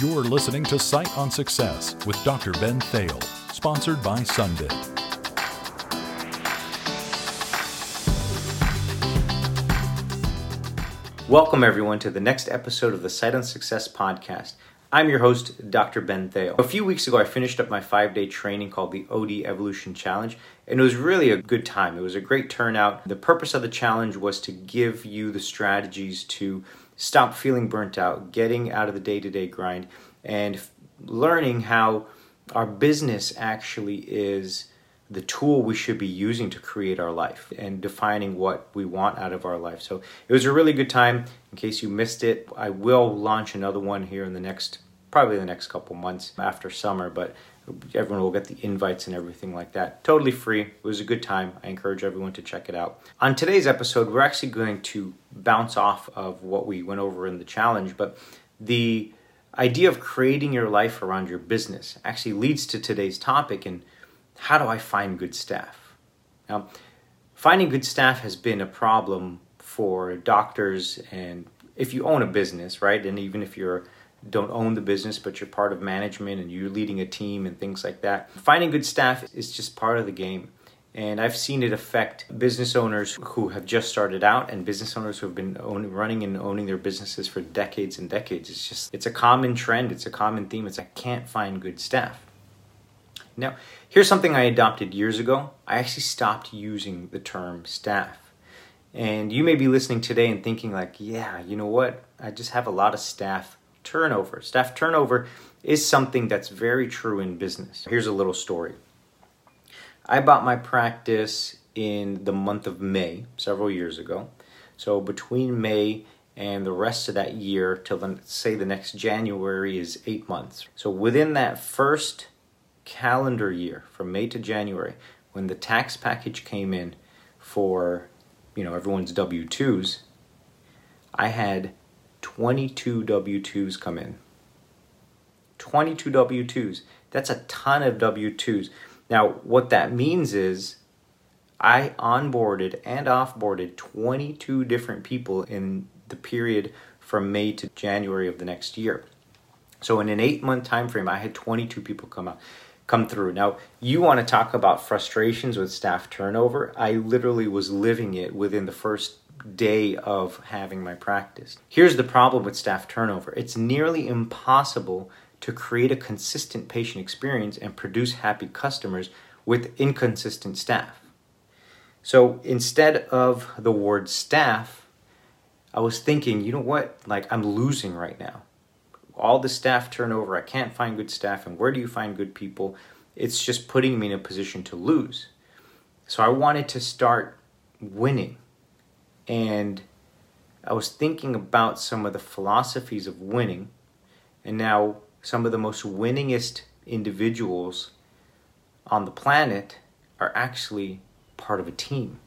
You're listening to Sight on Success with Dr. Ben Thale, sponsored by Sunbit. Welcome, everyone, to the next episode of the Sight on Success podcast. I'm your host, Dr. Ben Thale. A few weeks ago, I finished up my five day training called the OD Evolution Challenge, and it was really a good time. It was a great turnout. The purpose of the challenge was to give you the strategies to stop feeling burnt out, getting out of the day to day grind, and learning how our business actually is the tool we should be using to create our life and defining what we want out of our life. So it was a really good time. In case you missed it, I will launch another one here in the next, probably the next couple months after summer, but everyone will get the invites and everything like that. Totally free. It was a good time. I encourage everyone to check it out. On today's episode, we're actually going to bounce off of what we went over in the challenge, but the idea of creating your life around your business actually leads to today's topic and how do I find good staff? Now, finding good staff has been a problem for doctors and if you own a business, right? And even if you don't own the business, but you're part of management and you're leading a team and things like that, finding good staff is just part of the game. And I've seen it affect business owners who have just started out and business owners who have been own, running and owning their businesses for decades and decades. It's just, it's a common trend, it's a common theme. It's I can't find good staff. Now, here's something I adopted years ago. I actually stopped using the term staff. And you may be listening today and thinking, like, yeah, you know what? I just have a lot of staff turnover. Staff turnover is something that's very true in business. Here's a little story. I bought my practice in the month of May several years ago. So between May and the rest of that year till the, say the next January is eight months. So within that first calendar year, from May to January, when the tax package came in for, you know, everyone's W-2s, I had 22 W-2s come in. 22 W-2s. That's a ton of W-2s. Now, what that means is I onboarded and offboarded 22 different people in the period from May to January of the next year. So in an 8-month time frame, I had 22 people come out come through. Now, you want to talk about frustrations with staff turnover. I literally was living it within the first day of having my practice. Here's the problem with staff turnover it's nearly impossible to create a consistent patient experience and produce happy customers with inconsistent staff. So instead of the word staff, I was thinking, you know what? Like, I'm losing right now all the staff turnover. I can't find good staff. And where do you find good people? It's just putting me in a position to lose. So I wanted to start winning. And I was thinking about some of the philosophies of winning. And now some of the most winningest individuals on the planet are actually part of a team.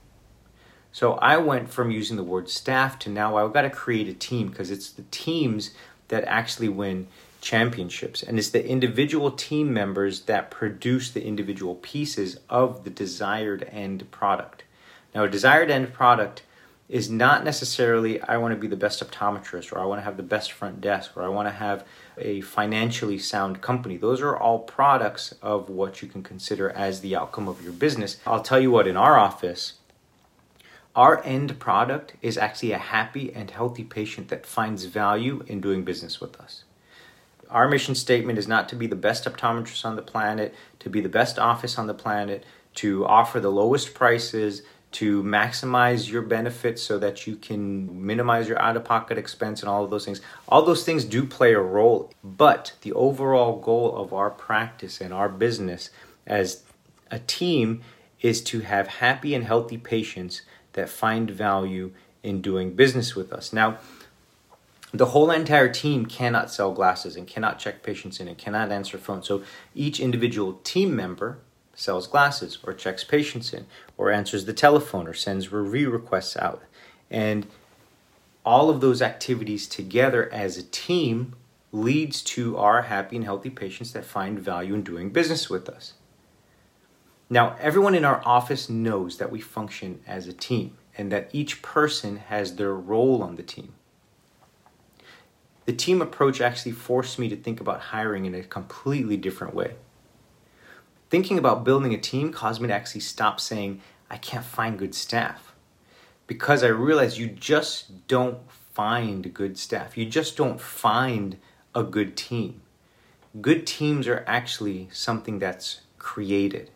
So I went from using the word staff to now I've got to create a team because it's the teams that actually win championships. And it's the individual team members that produce the individual pieces of the desired end product. Now, a desired end product is not necessarily I want to be the best optometrist or I want to have the best front desk or I want to have a financially sound company. Those are all products of what you can consider as the outcome of your business. I'll tell you what, in our office, our end product is actually a happy and healthy patient that finds value in doing business with us. Our mission statement is not to be the best optometrist on the planet, to be the best office on the planet, to offer the lowest prices, to maximize your benefits so that you can minimize your out of pocket expense and all of those things. All those things do play a role, but the overall goal of our practice and our business as a team is to have happy and healthy patients that find value in doing business with us. Now, the whole entire team cannot sell glasses and cannot check patients in and cannot answer phones. So each individual team member sells glasses or checks patients in or answers the telephone or sends review requests out. And all of those activities together as a team leads to our happy and healthy patients that find value in doing business with us. Now, everyone in our office knows that we function as a team and that each person has their role on the team. the team approach actually forced me to think about hiring in a completely different way. Thinking about building a team caused me to actually stop saying, I can't find good staff. Because I realized you just don't find good staff. You just don't find a good team. Good teams are actually something that's created.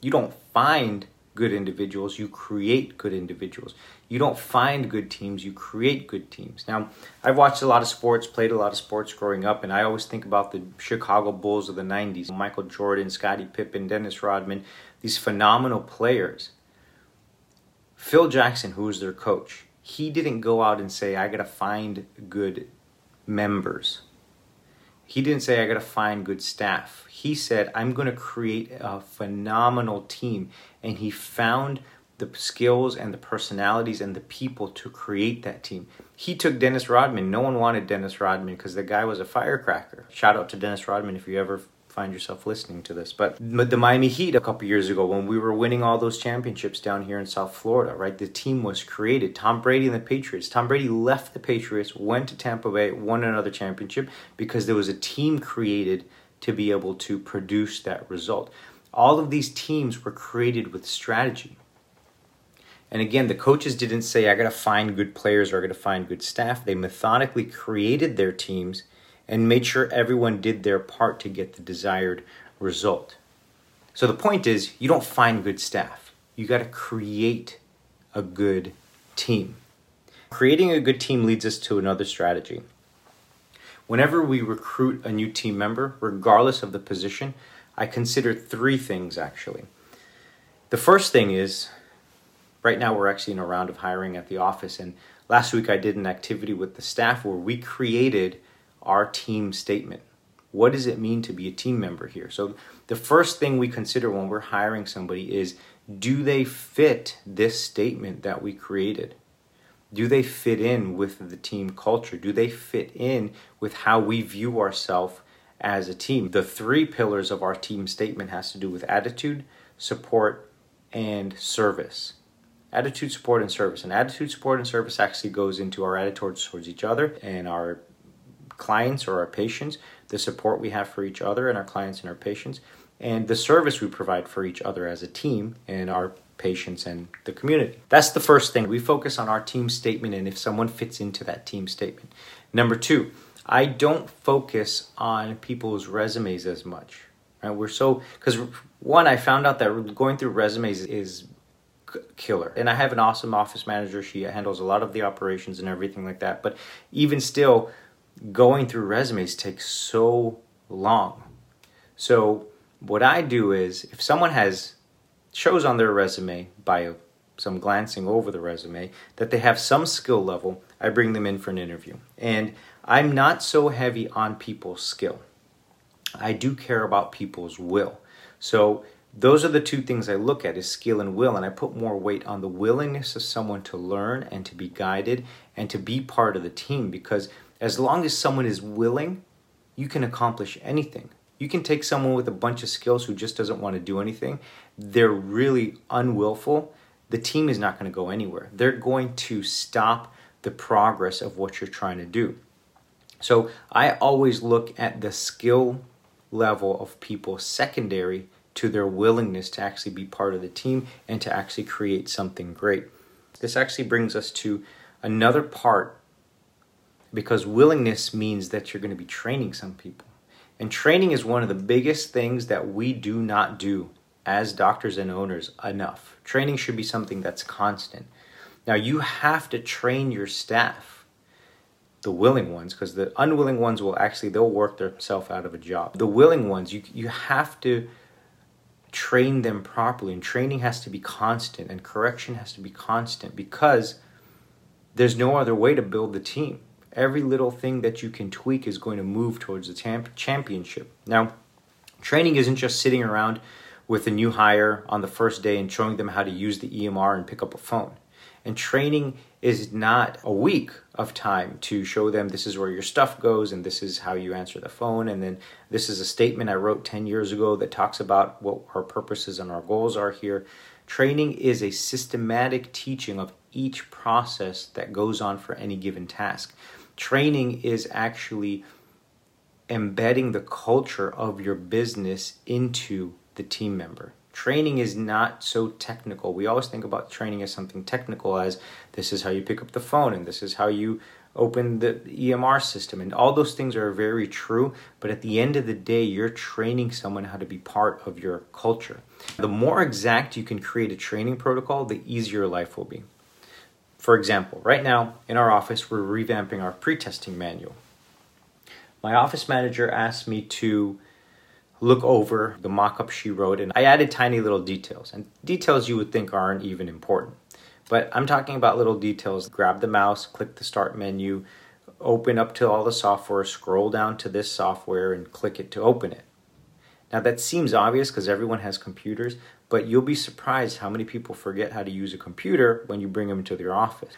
You don't find good individuals, you create good individuals. You don't find good teams, you create good teams. Now, I've watched a lot of sports, played a lot of sports growing up, and I always think about the Chicago Bulls of the 90s Michael Jordan, Scottie Pippen, Dennis Rodman, these phenomenal players. Phil Jackson, who was their coach, he didn't go out and say, I got to find good members. He didn't say, I got to find good staff. He said, I'm going to create a phenomenal team. And he found the skills and the personalities and the people to create that team. He took Dennis Rodman. No one wanted Dennis Rodman because the guy was a firecracker. Shout out to Dennis Rodman if you ever find yourself listening to this. But the Miami Heat a couple years ago, when we were winning all those championships down here in South Florida, right? The team was created. Tom Brady and the Patriots. Tom Brady left the Patriots, went to Tampa Bay, won another championship because there was a team created to be able to produce that result. All of these teams were created with strategy. And again, the coaches didn't say, I got to find good players or I got to find good staff. They methodically created their teams and made sure everyone did their part to get the desired result. So the point is, you don't find good staff. You got to create a good team. Creating a good team leads us to another strategy. Whenever we recruit a new team member, regardless of the position, I consider three things actually. The first thing is right now we're actually in a round of hiring at the office, and last week I did an activity with the staff where we created our team statement. What does it mean to be a team member here? So, the first thing we consider when we're hiring somebody is do they fit this statement that we created? Do they fit in with the team culture? Do they fit in with how we view ourselves as a team? The three pillars of our team statement has to do with attitude, support, and service. Attitude, support, and service. And attitude, support, and service actually goes into our attitude towards each other and our clients or our patients, the support we have for each other and our clients and our patients, and the service we provide for each other as a team and our patients and the community. That's the first thing. We focus on our team statement and if someone fits into that team statement. Number two, I don't focus on people's resumes as much. Right? We're so because one, I found out that going through resumes is killer. And I have an awesome office manager. She handles a lot of the operations and everything like that. But even still, going through resumes takes so long. So what I do is if someone has shows on their resume by some glancing over the resume that they have some skill level, I bring them in for an interview. And I'm not so heavy on people's skill. I do care about people's will. So those are the two things I look at is skill and will and I put more weight on the willingness of someone to learn and to be guided and to be part of the team because as long as someone is willing, you can accomplish anything. You can take someone with a bunch of skills who just doesn't want to do anything. They're really unwillful. The team is not going to go anywhere. They're going to stop the progress of what you're trying to do. So I always look at the skill level of people secondary to their willingness to actually be part of the team and to actually create something great. This actually brings us to another part because willingness means that you're going to be training some people. And training is one of the biggest things that we do not do as doctors and owners enough. Training should be something that's constant. Now, you have to train your staff, the willing ones, because the unwilling ones will actually, they'll work themselves out of a job. The willing ones, you, you have to train them properly. And training has to be constant, and correction has to be constant because there's no other way to build the team every little thing that you can tweak is going to move towards the champ- championship. Now, training isn't just sitting around with a new hire on the first day and showing them how to use the EMR and pick up a phone. And training is not a week of time to show them this is where your stuff goes and this is how you answer the phone. And then this is a statement I wrote 10 years ago that talks about what our purposes and our goals are here. Training is a systematic teaching of each process that goes on for any given task Training is actually embedding the culture of your business into the team member. Training is not so technical. We always think about training as something technical, as this is how you pick up the phone and this is how you open the EMR system. And all those things are very true. But at the end of the day, you're training someone how to be part of your culture. The more exact you can create a training protocol, the easier life will be. For example, right now in our office, we're revamping our pre testing manual. My office manager asked me to look over the mock up she wrote, and I added tiny little details, and details you would think aren't even important. But I'm talking about little details. Grab the mouse, click the start menu, open up to all the software, scroll down to this software, and click it to open it. Now, that seems obvious because everyone has computers, but you'll be surprised how many people forget how to use a computer when you bring them into their office.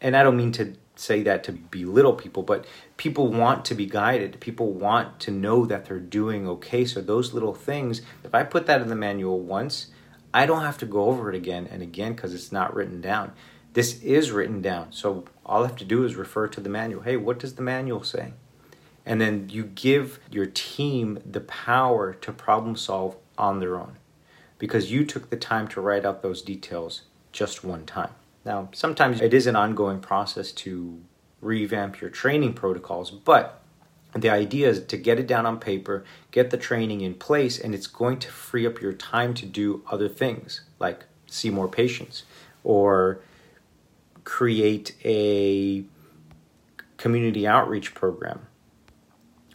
And I don't mean to say that to belittle people, but people want to be guided. People want to know that they're doing okay. So, those little things, if I put that in the manual once, I don't have to go over it again and again because it's not written down. This is written down. So, all I have to do is refer to the manual. Hey, what does the manual say? And then you give your team the power to problem solve on their own because you took the time to write out those details just one time. Now, sometimes it is an ongoing process to revamp your training protocols, but the idea is to get it down on paper, get the training in place, and it's going to free up your time to do other things like see more patients or create a community outreach program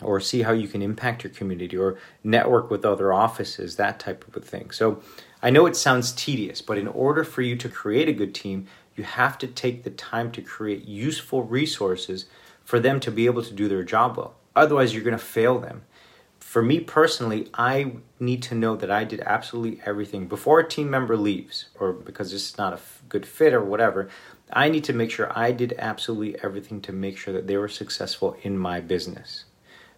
or see how you can impact your community or network with other offices, that type of a thing. So I know it sounds tedious, but in order for you to create a good team, you have to take the time to create useful resources for them to be able to do their job well. Otherwise, you're going to fail them. For me personally, I need to know that I did absolutely everything before a team member leaves or because it's not a good fit or whatever. I need to make sure I did absolutely everything to make sure that they were successful in my business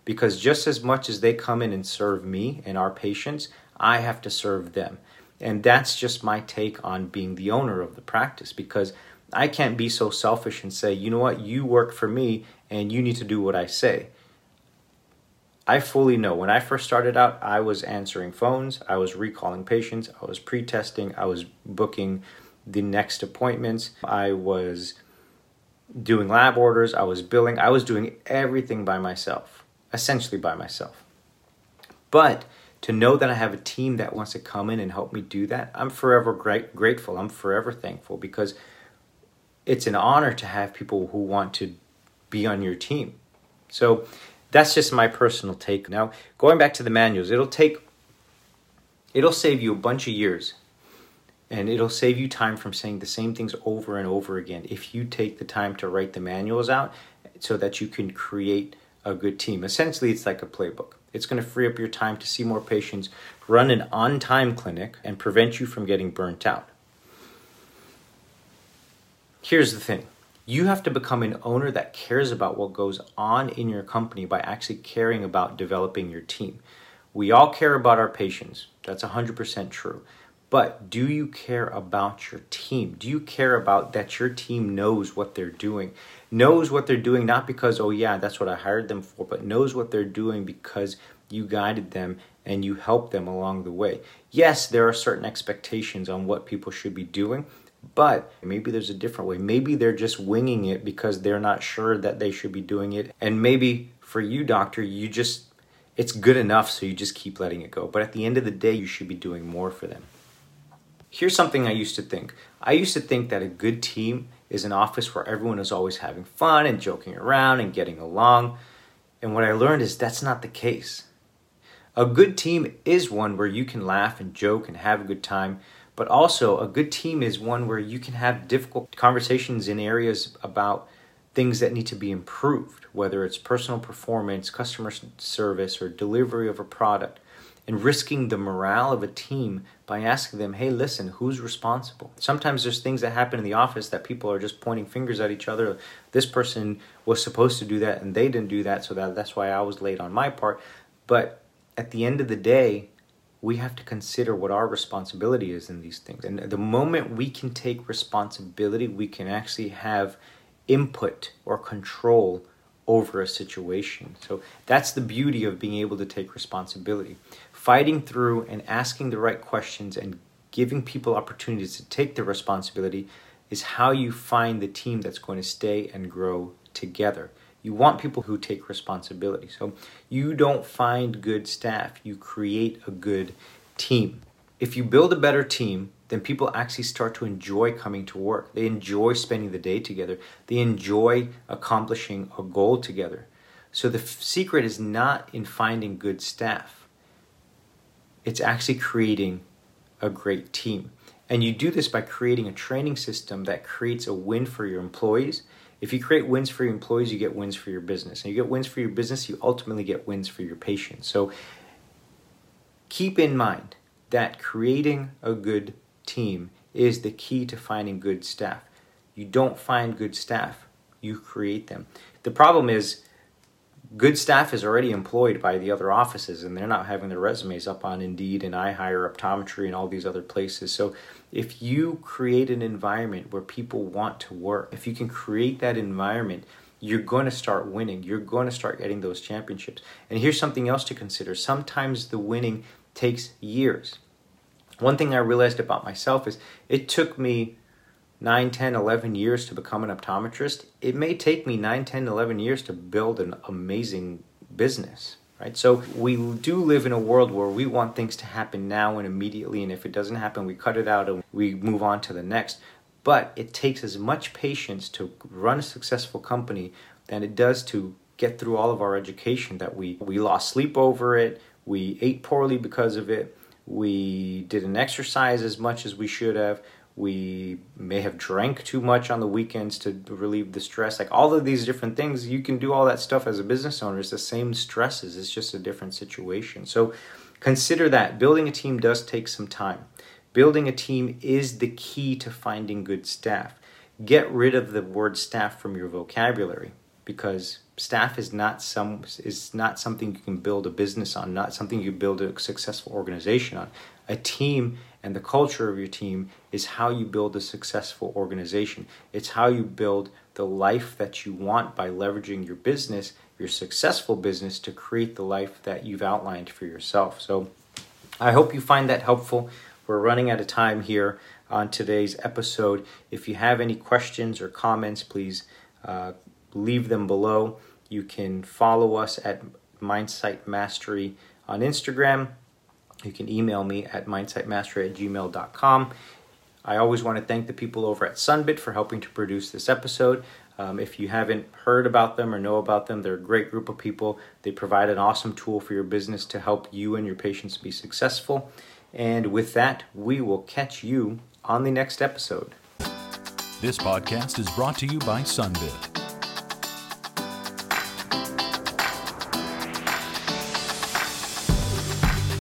because just as much as they come in and serve me and our patients, I have to serve them. And that's just my take on being the owner of the practice because I can't be so selfish and say, you know what, you work for me and you need to do what I say. I fully know when I first started out, I was answering phones, I was recalling patients, I was pre testing, I was booking the next appointments, I was doing lab orders, I was billing, I was doing everything by myself essentially by myself. But to know that I have a team that wants to come in and help me do that, I'm forever grateful. I'm forever thankful because it's an honor to have people who want to be on your team. So that's just my personal take. Now, going back to the manuals, it'll take it'll save you a bunch of years and it'll save you time from saying the same things over and over again if you take the time to write the manuals out so that you can create a good team. Essentially, it's like a playbook. It's going to free up your time to see more patients, run an on time clinic, and prevent you from getting burnt out. Here's the thing you have to become an owner that cares about what goes on in your company by actually caring about developing your team. We all care about our patients, that's 100% true. But do you care about your team? Do you care about that your team knows what they're doing? Knows what they're doing not because, oh yeah, that's what I hired them for, but knows what they're doing because you guided them and you helped them along the way. Yes, there are certain expectations on what people should be doing, but maybe there's a different way. Maybe they're just winging it because they're not sure that they should be doing it. And maybe for you, doctor, you just, it's good enough, so you just keep letting it go. But at the end of the day, you should be doing more for them. Here's something I used to think. I used to think that a good team is an office where everyone is always having fun and joking around and getting along. And what I learned is that's not the case. A good team is one where you can laugh and joke and have a good time, but also a good team is one where you can have difficult conversations in areas about things that need to be improved, whether it's personal performance, customer service, or delivery of a product and risking the morale of a team by asking them, hey, listen, who's responsible? Sometimes there's things that happen in the office that people are just pointing fingers at each other. This person was supposed to do that and they didn't do that, so that, that's why I was late on my part. But at the end of the day, we have to consider what our responsibility is in these things. And the moment we can take responsibility, we can actually have input or control over a situation. So that's the beauty of being able to take responsibility. Fighting through and asking the right questions and giving people opportunities to take the responsibility is how you find the team that's going to stay and grow together. You want people who take responsibility. So you don't find good staff, you create a good team. If you build a better team, then people actually start to enjoy coming to work. They enjoy spending the day together. They enjoy accomplishing a goal together. So the f- secret is not in finding good staff. It's actually creating a great team. And you do this by creating a training system that creates a win for your employees. If you create wins for your employees, you get wins for your business. And you get wins for your business, you ultimately get wins for your patients. So keep in mind that creating a good team is the key to finding good staff. You don't find good staff, you create them. The problem is, good staff is already employed by the other offices and they're not having their resumes up on Indeed and iHire Optometry and all these other places. So if you create an environment where people want to work, if you can create that environment, you're going to start winning. You're going to start getting those championships. And here's something else to consider. Sometimes the winning takes years. One thing I realized about myself is it took me 9, 10, 11 years to become an optometrist. It may take me 9, 10, 11 years to build an amazing business, right? So we do live in a world where we want things to happen now and immediately, and if it doesn't happen, we cut it out and we move on to the next. But it takes as much patience to run a successful company than it does to get through all of our education that we we lost sleep over it, we ate poorly because of it, we didn't exercise as much as we should have. We may have drank too much on the weekends to relieve the stress. Like all of these different things, you can do all that stuff as a business owner. It's the same stresses, it's just a different situation. So consider that. Building a team does take some time. Building a team is the key to finding good staff. Get rid of the word staff from your vocabulary because staff is not some is not something you can build a business on, not something you build a successful organization on. A team and the culture of your team is how you build a successful organization. It's how you build the life that you want by leveraging your business, your successful business to create the life that you've outlined for yourself. So I hope you find that helpful. We're running out of time here on today's episode. If you have any questions or comments, please uh, leave them below. You can follow us at Mindsight Mastery on Instagram. You can email me at mindsightmastery at gmail.com. I always want to thank the people over at Sunbit for helping to produce this episode. Um, if you haven't heard about them or know about them, they're a great group of people. They provide an awesome tool for your business to help you and your patients be successful. And with that, we will catch you on the next episode. This podcast is brought to you by Sunbit